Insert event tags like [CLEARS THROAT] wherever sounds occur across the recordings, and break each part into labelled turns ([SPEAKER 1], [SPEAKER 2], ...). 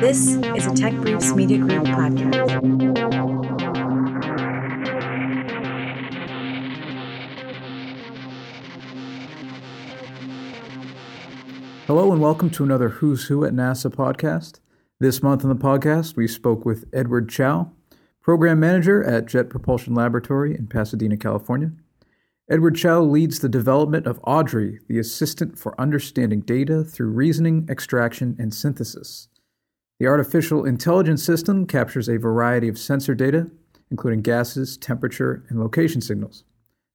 [SPEAKER 1] This is a Tech Briefs Media Group podcast.
[SPEAKER 2] Hello and welcome to another Who's Who at NASA podcast. This month on the podcast, we spoke with Edward Chow, Program Manager at Jet Propulsion Laboratory in Pasadena, California. Edward Chow leads the development of Audrey, the assistant for understanding data through reasoning, extraction, and synthesis. The artificial intelligence system captures a variety of sensor data, including gases, temperature, and location signals.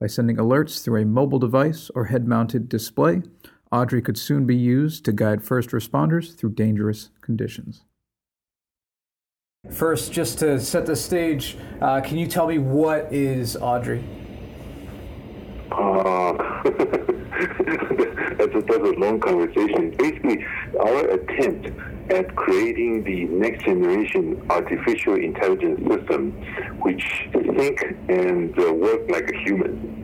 [SPEAKER 2] By sending alerts through a mobile device or head mounted display, Audrey could soon be used to guide first responders through dangerous conditions. First, just to set the stage, uh, can you tell me what is Audrey?
[SPEAKER 3] Uh, [LAUGHS] that's, a, that's a long conversation. Basically, our attempt at creating the next generation artificial intelligence system which think and uh, work like a human.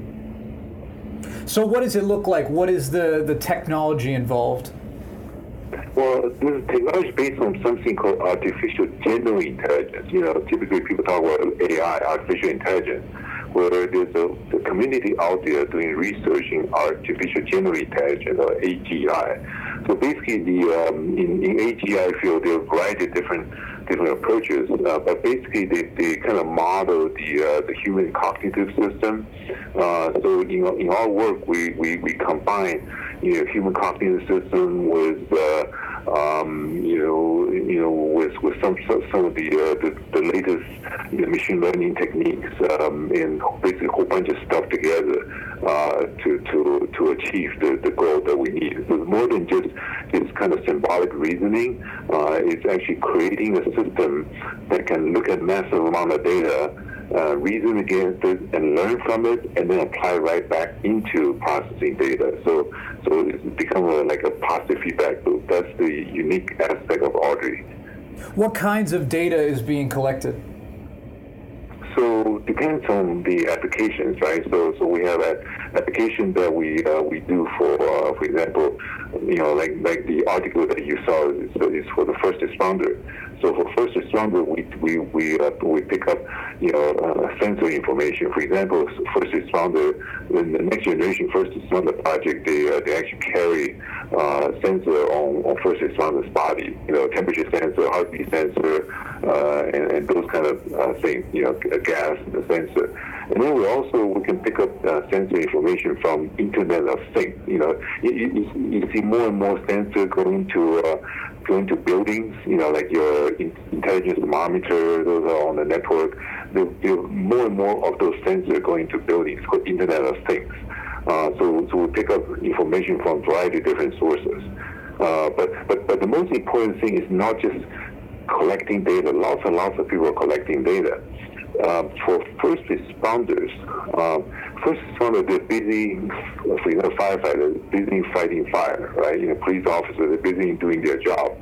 [SPEAKER 2] So, what does it look like? What is the, the technology involved?
[SPEAKER 3] Well, this technology is based on something called artificial general intelligence. You know, typically people talk about AI, artificial intelligence, where there's a, a community out there doing research in artificial general intelligence or AGI. So basically, the um, in, in AGI field, there are a variety of different different approaches, uh, but basically they, they kind of model the uh, the human cognitive system. Uh, so you know, in our work, we, we, we combine you know human cognitive system with uh, um, you know, you know, with with some some of the uh, the, the, latest you know, machine learning techniques um, and basically a whole bunch of stuff together uh, to to to achieve the, the goal that we need. So more than just just kind of symbolic reasoning. Uh, it's actually creating a system that can look at massive amount of data uh, reason against it and learn from it and then apply right back into processing data. So, so it's become a, like a positive feedback loop. That's the unique aspect of Audrey.
[SPEAKER 2] What kinds of data is being collected?
[SPEAKER 3] So depends on the applications, right? So so we have an application that we uh, we do for uh, for example, you know like like the article that you saw is, is for the first responder. So for first responder, we we we uh, we pick up you know uh, sensor information. For example, first responder in the next generation first responder project, they uh, they actually carry uh, sensor on, on first responder's body. You know, temperature sensor, heartbeat sensor, uh, and, and those kind of things. You know, gas sensor. And then we also we can pick up uh, sensor information from Internet of Things. You know, you, you, you see more and more sensors going to uh, going to buildings. You know, like your intelligence thermometer, those are on the network. There, there more and more of those sensors are going to buildings called Internet of Things. Uh, so, so we pick up information from a variety of different sources. Uh, but, but, but the most important thing is not just collecting data. Lots and lots of people are collecting data uh, for first responders, um, first responders, they're busy, for you know, firefighters, busy fighting fire, right? You know, police officers, they're busy doing their job.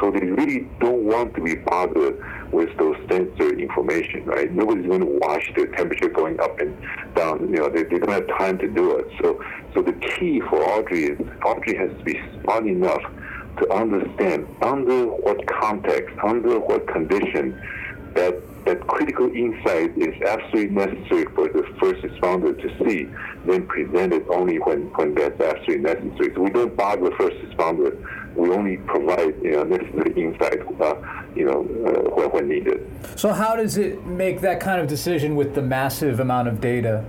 [SPEAKER 3] So they really don't want to be bothered with those sensor information, right? Nobody's going to watch the temperature going up and down. You know, they, they don't have time to do it. So, so the key for Audrey is Audrey has to be smart enough to understand under what context, under what condition that that critical insight is absolutely necessary for the first responder to see, then present it only when, when that's absolutely necessary. So we don't bother the first responder. We only provide you know, necessary insight, uh, you know, uh, when, when needed.
[SPEAKER 2] So how does it make that kind of decision with the massive amount of data?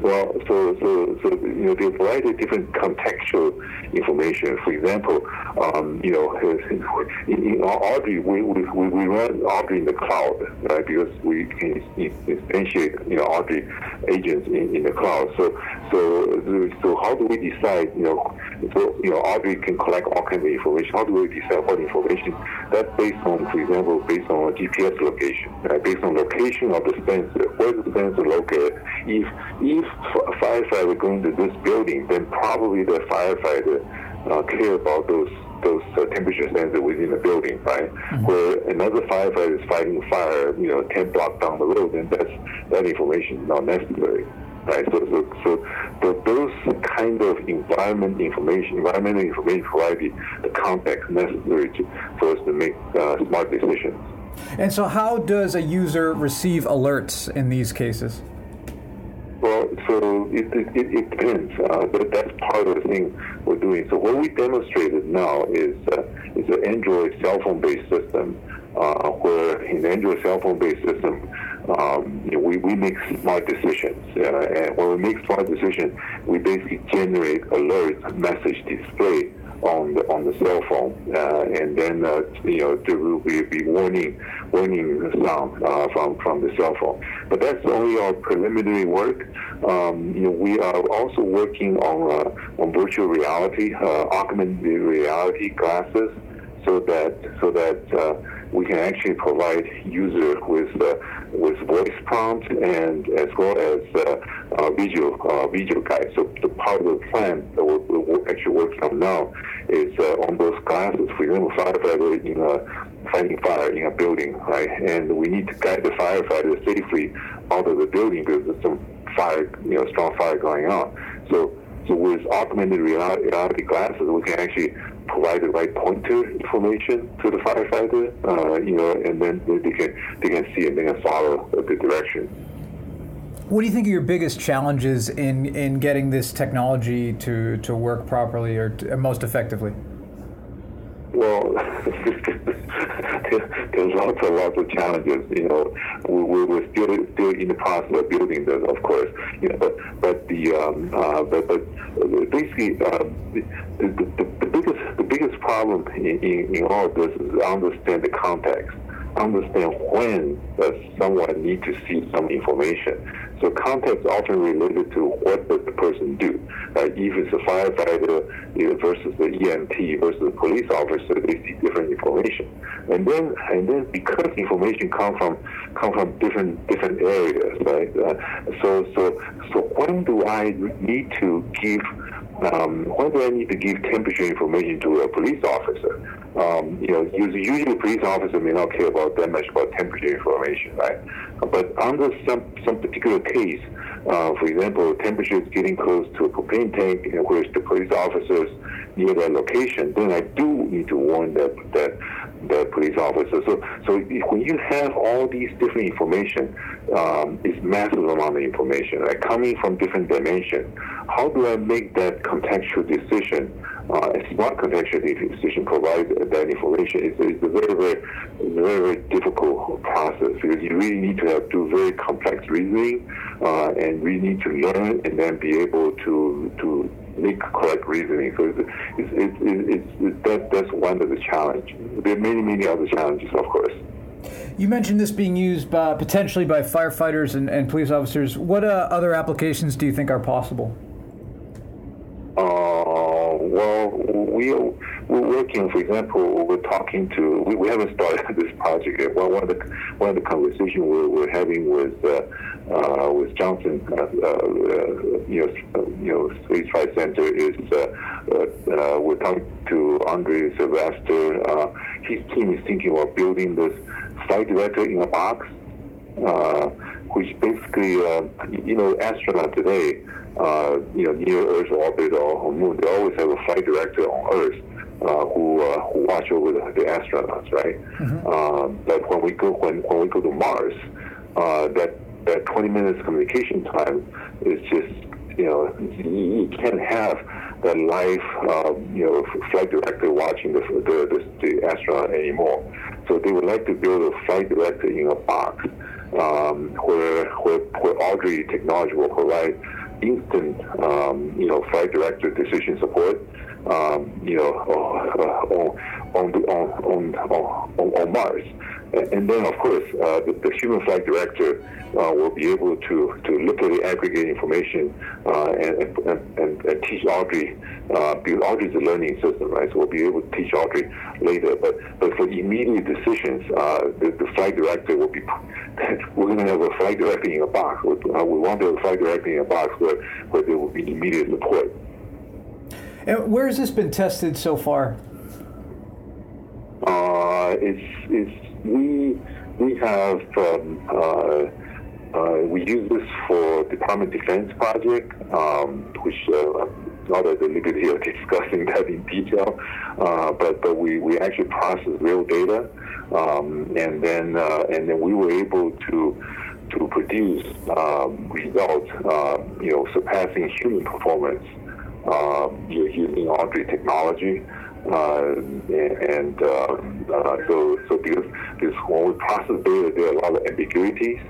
[SPEAKER 3] Well, so, so, so, you know, there's a variety of different contextual information. For example, um, you know, in, in Audrey, we, we, we run Audrey in the cloud, right? Because we can instantiate, you know, Audrey agents in, in the cloud. So, so, so how do we decide, you know, so, you know, Audrey can collect all kinds of information. How do we decide what information? That's based on, for example, based on a GPS location, right? based on location of the sensor. Where the sensor located? If, if a firefighter going to this building, then probably the firefighter uh, care about those those uh, temperature sensors within the building, right? Mm-hmm. Where another firefighter is fighting fire, you know, ten blocks down the road, then that's that information is not necessary. Right? So, so, so the, those kind of environment information, environmental information provide the, the context necessary to, for us to make uh, smart decisions.
[SPEAKER 2] And so, how does a user receive alerts in these cases?
[SPEAKER 3] Well, so it, it, it depends. Uh, but that's part of the thing we're doing. So what we demonstrated now is uh, is an Android cell phone based system, uh, where in Android cell phone based system, um, you know, we, we make smart decisions. Uh, and when we make smart decisions, we basically generate alert message display on the on the cell phone, uh, and then uh, you know there will be, warning warning sound uh, from from the cell phone. But that's only our preliminary work. Um, you know, we are also working on uh, on virtual reality, uh, augmented reality glasses, so that so that uh, we can actually provide user with uh, with voice prompt and as well as uh, uh, visual uh, visual guide. So the part of the plan that we're, we're actually working on now is uh, on those glasses. For example, firefighter in a fighting fire in a building, right? And we need to guide the firefighter safely out of the building because there's some fire, you know, strong fire going on. So so with augmented reality glasses, we can actually provide the right pointer information to the firefighter, uh, you know, and then they can they can see and they can follow the direction.
[SPEAKER 2] What do you think are your biggest challenges in, in getting this technology to, to work properly or to, most effectively?
[SPEAKER 3] Well, [LAUGHS] there's lots and lots of challenges. You know, we, we're still still in the process of building this, of course. You know, but but the um, uh, but but basically uh, the, the, the, biggest the biggest problem in, in, in all of this is understand the context understand when does someone need to see some information. So context often related to what does the person do. Uh, if it's a firefighter you know, versus the EMT versus the police officer, they see different information. And then and then because information come from come from different different areas, right? Uh, so so so when do I need to give um, when do I need to give temperature information to a police officer? Um, you know, usually a police officer may not care about that much about temperature information, right? But under some some particular case, uh, for example, temperature is getting close to a propane tank, in which the police officers near that location, then I do need to warn that that the police officer. So, so when you have all these different information, um, it's massive amount of information, right? Coming from different dimensions. How do I make that contextual decision? Uh, a smart contextual decision provide that information. It's, it's a very, very, very, very difficult process because you really need to have do very complex reasoning, uh, and we need to learn and then be able to to make correct reasoning. So it's, it's, it's, it's, that, that's one of the challenges. There are many, many other challenges, of course.
[SPEAKER 2] You mentioned this being used by, potentially by firefighters and, and police officers. What uh, other applications do you think are possible?
[SPEAKER 3] Uh, well, we we're working. For example, we're talking to. We, we haven't started [LAUGHS] this project yet. Well, one of the one of the conversations we're, we're having with uh, uh, with Johnson, uh, uh, you know, you know, Space Flight Center is uh, we're talking to Andre Sylvester. his team is thinking about building this flight director in a box, which basically, you know, astronaut today uh, you know, near Earth orbit or on Moon, they always have a flight director on Earth uh, who uh, who watch over the, the astronauts, right? Mm-hmm. Um, but when we go when, when we go to Mars, uh, that that 20 minutes communication time is just you know you, you can't have that live um, you know flight director watching the, the the, the astronaut anymore. So they would like to build a flight director in a box um, where, where where Audrey technology will provide instant, um, you know, flight director decision support, um, you know, uh, on, on, on, on, on, Mars. And then, of course, uh, the, the, human flight director uh, will be able to, to look at the aggregate information uh, and, and, and, and, teach Audrey, uh, because Audrey is a learning system, right? So we'll be able to teach Audrey later. But, but for immediate decisions, uh, the, the flight director will be, [LAUGHS] we're going to have a flight director in a box. We, we want to have a flight director in a box where, where there will be immediate support.
[SPEAKER 2] And where has this been tested so far?
[SPEAKER 3] Uh, it's, it's we we have um, uh, uh, we use this for Department of Defense project, um, which uh, not at the liberty of discussing [LAUGHS] that in detail, uh, but but we, we actually process real data, um, and then uh, and then we were able to to produce um, results, uh, you know, surpassing human performance um, you're using Audrey technology. Uh, and uh, uh, so, so because, because when we process data, there are a lot of ambiguities.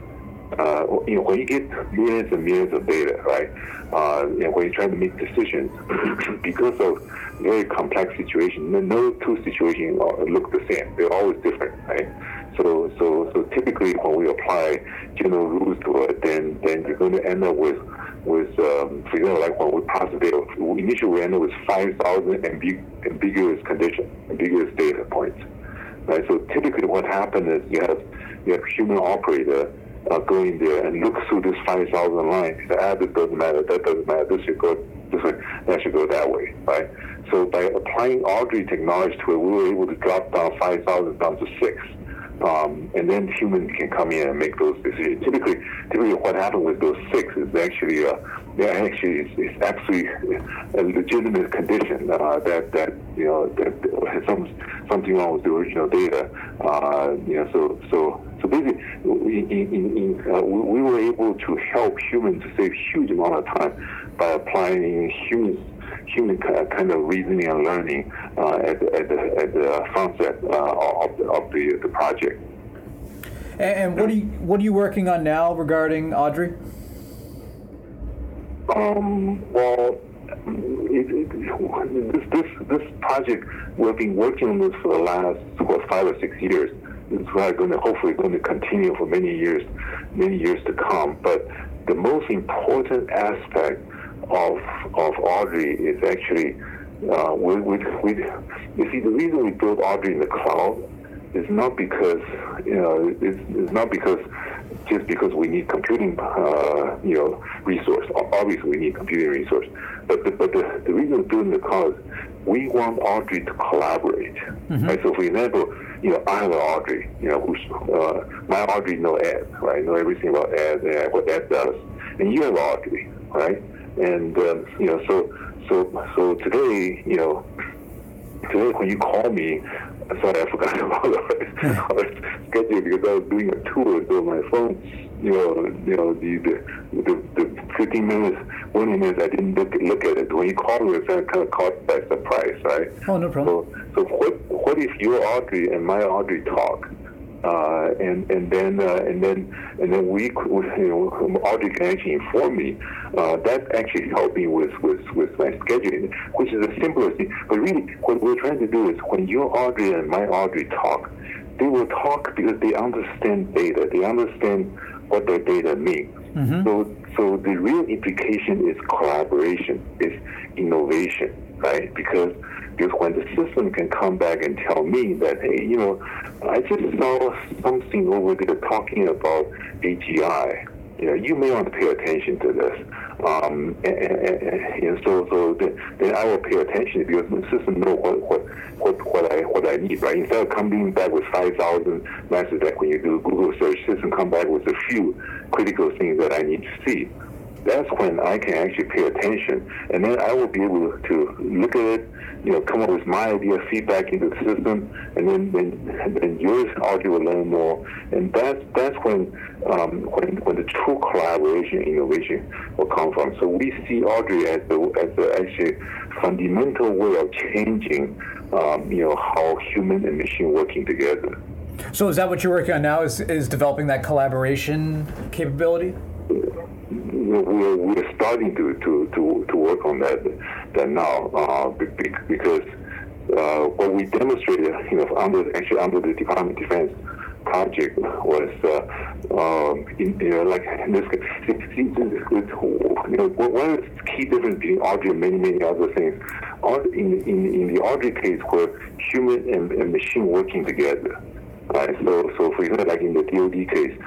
[SPEAKER 3] Uh, you know, when you get millions and millions of data, right, uh, and when you're trying to make decisions, [CLEARS THROAT] because of very complex situations, no two situations look the same. They're always different, right? So, so, so typically when we apply general rules to it, then then you're going to end up with with, um, for example, like when we process data, initially we end up with 5,000 ambig- ambiguous conditions, ambiguous data points. Right. So typically, what happens is you have you have human operator uh, go in there and look through this 5,000 lines. Ah, this doesn't matter. That doesn't matter. This should go this way. That should go that way. Right. So by applying Audrey technology to it, we were able to drop down 5,000 down to six. Um, and then humans can come in and make those decisions. Typically, typically what happens with those six is actually, uh, they're actually it's, it's actually a legitimate condition uh, that that you know that has some something wrong with the original data. Uh, you know, so so so basically, we, in, in, uh, we were able to help humans to save huge amount of time by applying humans human kind of reasoning and learning uh, at, the, at, the, at the front uh, of, the, of the, the project.
[SPEAKER 2] And, what are you what are you working on now regarding Audrey?
[SPEAKER 3] Um, well, it, it, this, this this project we've been working on this for the last what, five or six years. Is going to hopefully going to continue for many years, many years to come. But the most important aspect of of Audrey is actually uh, we, we, we, you see the reason we built Audrey in the cloud is not because you know it's, it's not because just because we need computing uh, you know resource. Obviously, we need computing resource, but the, but the, the reason we're doing the cloud we want Audrey to collaborate. Mm-hmm. Right? So, for example, you know, I have an Audrey, you know, who's uh, my Audrey know Ed, right? Know everything about Ed and what Ed does, and you have Audrey, right? And um, you know, so so so today, you know, today when you call me, i sorry, I forgot [LAUGHS] about our schedule because I was doing a tour, so my phone, you know, you know, the the the, the 15 minutes, 20 minutes, I didn't look look at it. When you called me, I kind of caught by surprise, right?
[SPEAKER 2] Oh, no problem.
[SPEAKER 3] So, so what what if your Audrey and my Audrey talk? Uh, and and then uh, and then and then we, [LAUGHS] you know, Audrey can actually inform me. Uh, that actually helped me with, with, with my scheduling, which is the simplest thing. But really, what we're trying to do is when your Audrey and my Audrey talk, they will talk because they understand data. They understand what their data means. Mm-hmm. So so the real implication is collaboration, is innovation, right? Because because when the system can come back and tell me that, hey, you know, I just saw something over there talking about AGI. You know, you may want to pay attention to this. Um, and, and, and, so, so then, then I will pay attention because the system know what, what, what, what I what I need, right? Instead of coming back with 5,000 messages like when you do Google search, system come back with a few critical things that I need to see that's when I can actually pay attention, and then I will be able to look at it, you know, come up with my idea, feedback into the system, and then then, then yours Audrey will learn more, and that's that's when um, when when the true collaboration, innovation will come from. So we see Audrey as the as the actually fundamental way of changing, um, you know, how human and machine working together.
[SPEAKER 2] So is that what you're working on now? Is is developing that collaboration capability?
[SPEAKER 3] We're, we're starting to, to, to, to work on that, that now uh, because uh, what we demonstrated, you know, under actually under the Department of Defense project was, uh, um, in, you know, like [LAUGHS] this, you know, one of the key difference between Audrey and many, many other things, in, in, in the Audrey case where human and, and machine working together, right? So, so for example, like in the DoD case,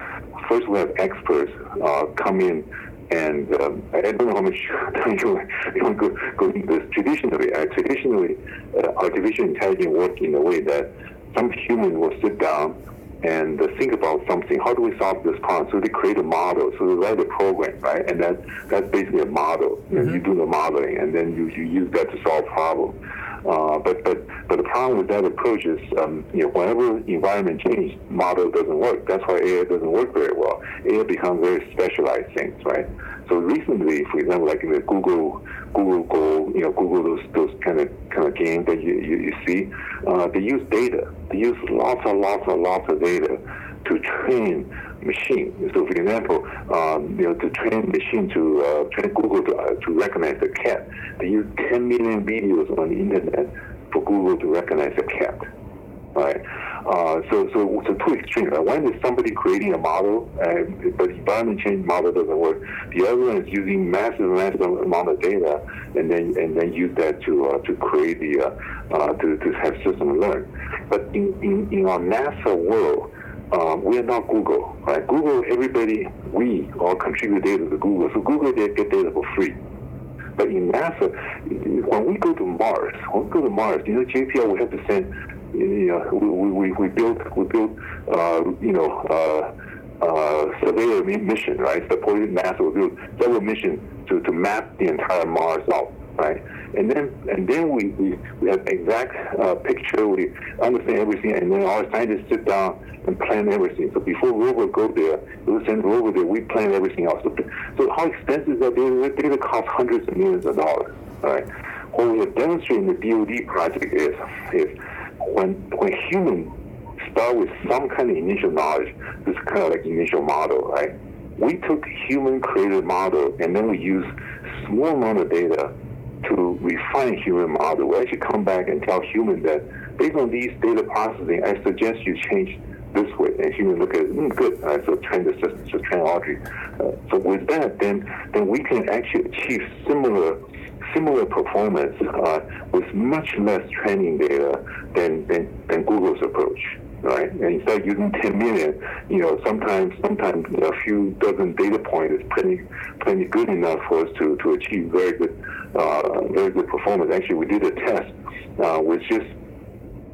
[SPEAKER 3] first we have experts uh, come in and um, I don't know how much [LAUGHS] time you, want to go, go into this. Traditionally, uh, traditionally, uh, artificial intelligence works in a way that some human will sit down and uh, think about something. How do we solve this problem? So they create a model. So they write a program, right? And that that's basically a model. Mm-hmm. You do the modeling, and then you, you use that to solve problem. Uh, but but but the problem with that approach is, um, you know, whenever environment change, model doesn't work. That's why AI doesn't work very well. AI becomes very specialized things, right? So recently, for example, like in the Google Google Go, you know, Google those those kind of kind of games that you you, you see, uh, they use data. They use lots and lots and lots of data to train machine. So, for example, um, you know, to train machine to uh, train Google to, uh, to recognize a cat, they use 10 million videos on the internet for Google to recognize a cat. Right. Uh, so, so, so two extremes. Right? One is somebody creating a model, uh, but the environment change model doesn't work. The other one is using massive, massive amount of data, and then and then use that to uh, to create the uh, uh, to to have system learn. But in, in in our NASA world, um, we are not Google, right? Google, everybody, we all contribute data to Google. So Google, they get data for free. But in NASA, when we go to Mars, when we go to Mars, you know, JPL, we have to send, you know, we, we, we built, we built, uh, you know, uh, uh, surveyor mission, right? Supported NASA, we built several missions to, to map the entire Mars out right? And then and then we, we, we have exact uh, picture, we understand everything, and then our scientists sit down and plan everything. So before rover go there, we send rover there, we plan everything else. So, so how expensive is that data? Data costs hundreds of millions of dollars, right? What we have demonstrated in the DoD project is is when when humans start with some kind of initial knowledge, this kind of like initial model, right? We took human created model and then we use small amount of data to refine human model. We actually come back and tell human that based on these data processing, I suggest you change this way. And human look at it, mm, good. Uh, so train the system, so train Audrey. Uh, so with that, then then we can actually achieve similar similar performance uh, with much less training data than, than, than Google's approach right? And instead of using 10 million, you know, sometimes sometimes a few dozen data points is plenty plenty good enough for us to, to achieve very good uh, very good performance. Actually, we did a test uh, with just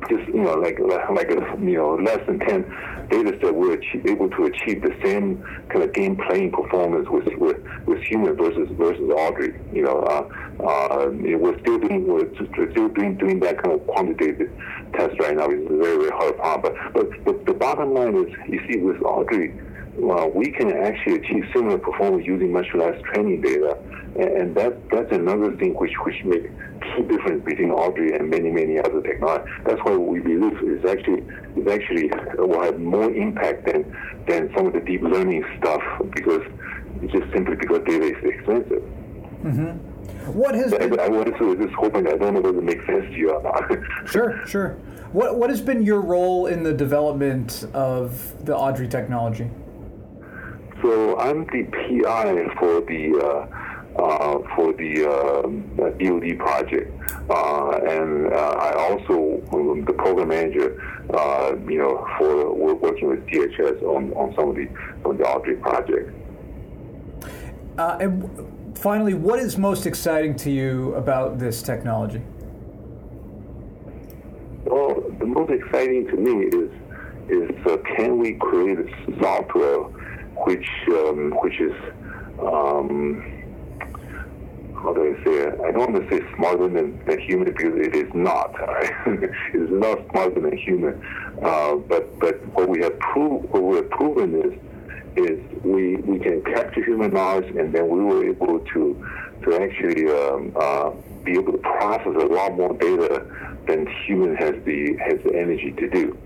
[SPEAKER 3] just you know like like a you know less than 10 data set we're able to achieve the same kind of game playing performance with with, with human versus versus Audrey you know uh, uh, we're still doing we're, still doing doing that kind of quantitative test right now it's a very very hard problem but but, but the bottom line is you see with Audrey well, we can actually achieve similar performance using much less training data, and that that's another thing which which makes key difference between Audrey and many many other technologies. That's why we believe is actually is actually will have more impact than than some of the deep learning stuff because just simply because data is expensive.
[SPEAKER 2] Mm-hmm. What has
[SPEAKER 3] been... I, I wanted to just hoping I don't know whether it makes sense to you or not. [LAUGHS]
[SPEAKER 2] sure, sure. What what has been your role in the development of the Audrey technology?
[SPEAKER 3] So I'm the PI for the uh, uh, for the uh, DoD project, uh, and uh, I also um, the program manager, uh, you know, for working with DHS on, on some of the on the Audrey project.
[SPEAKER 2] and finally, what is most exciting to you about this technology?
[SPEAKER 3] Well, the most exciting to me is is can we create software which um, which is um, how do I say it? I don't want to say smarter than, than human because it is not. Right? [LAUGHS] it is not smarter than human. Uh, but but what we have proved what we have proven is is we we can capture human knowledge and then we were able to to actually um, uh, be able to process a lot more data than human has the has the energy to do.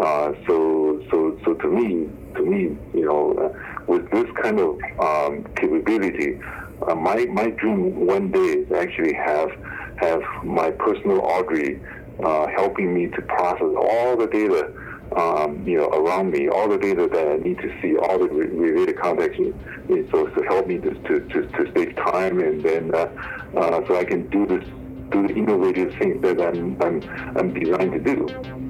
[SPEAKER 3] Uh, so, so, so to me, to me, you know, uh, with this kind of um, capability, uh, my my dream one day is actually have have my personal Audrey uh, helping me to process all the data, um, you know, around me, all the data that I need to see, all the related context, so to help me to, to, to, to save time, and then uh, uh, so I can do this, do the innovative things that I'm I'm, I'm designed to do.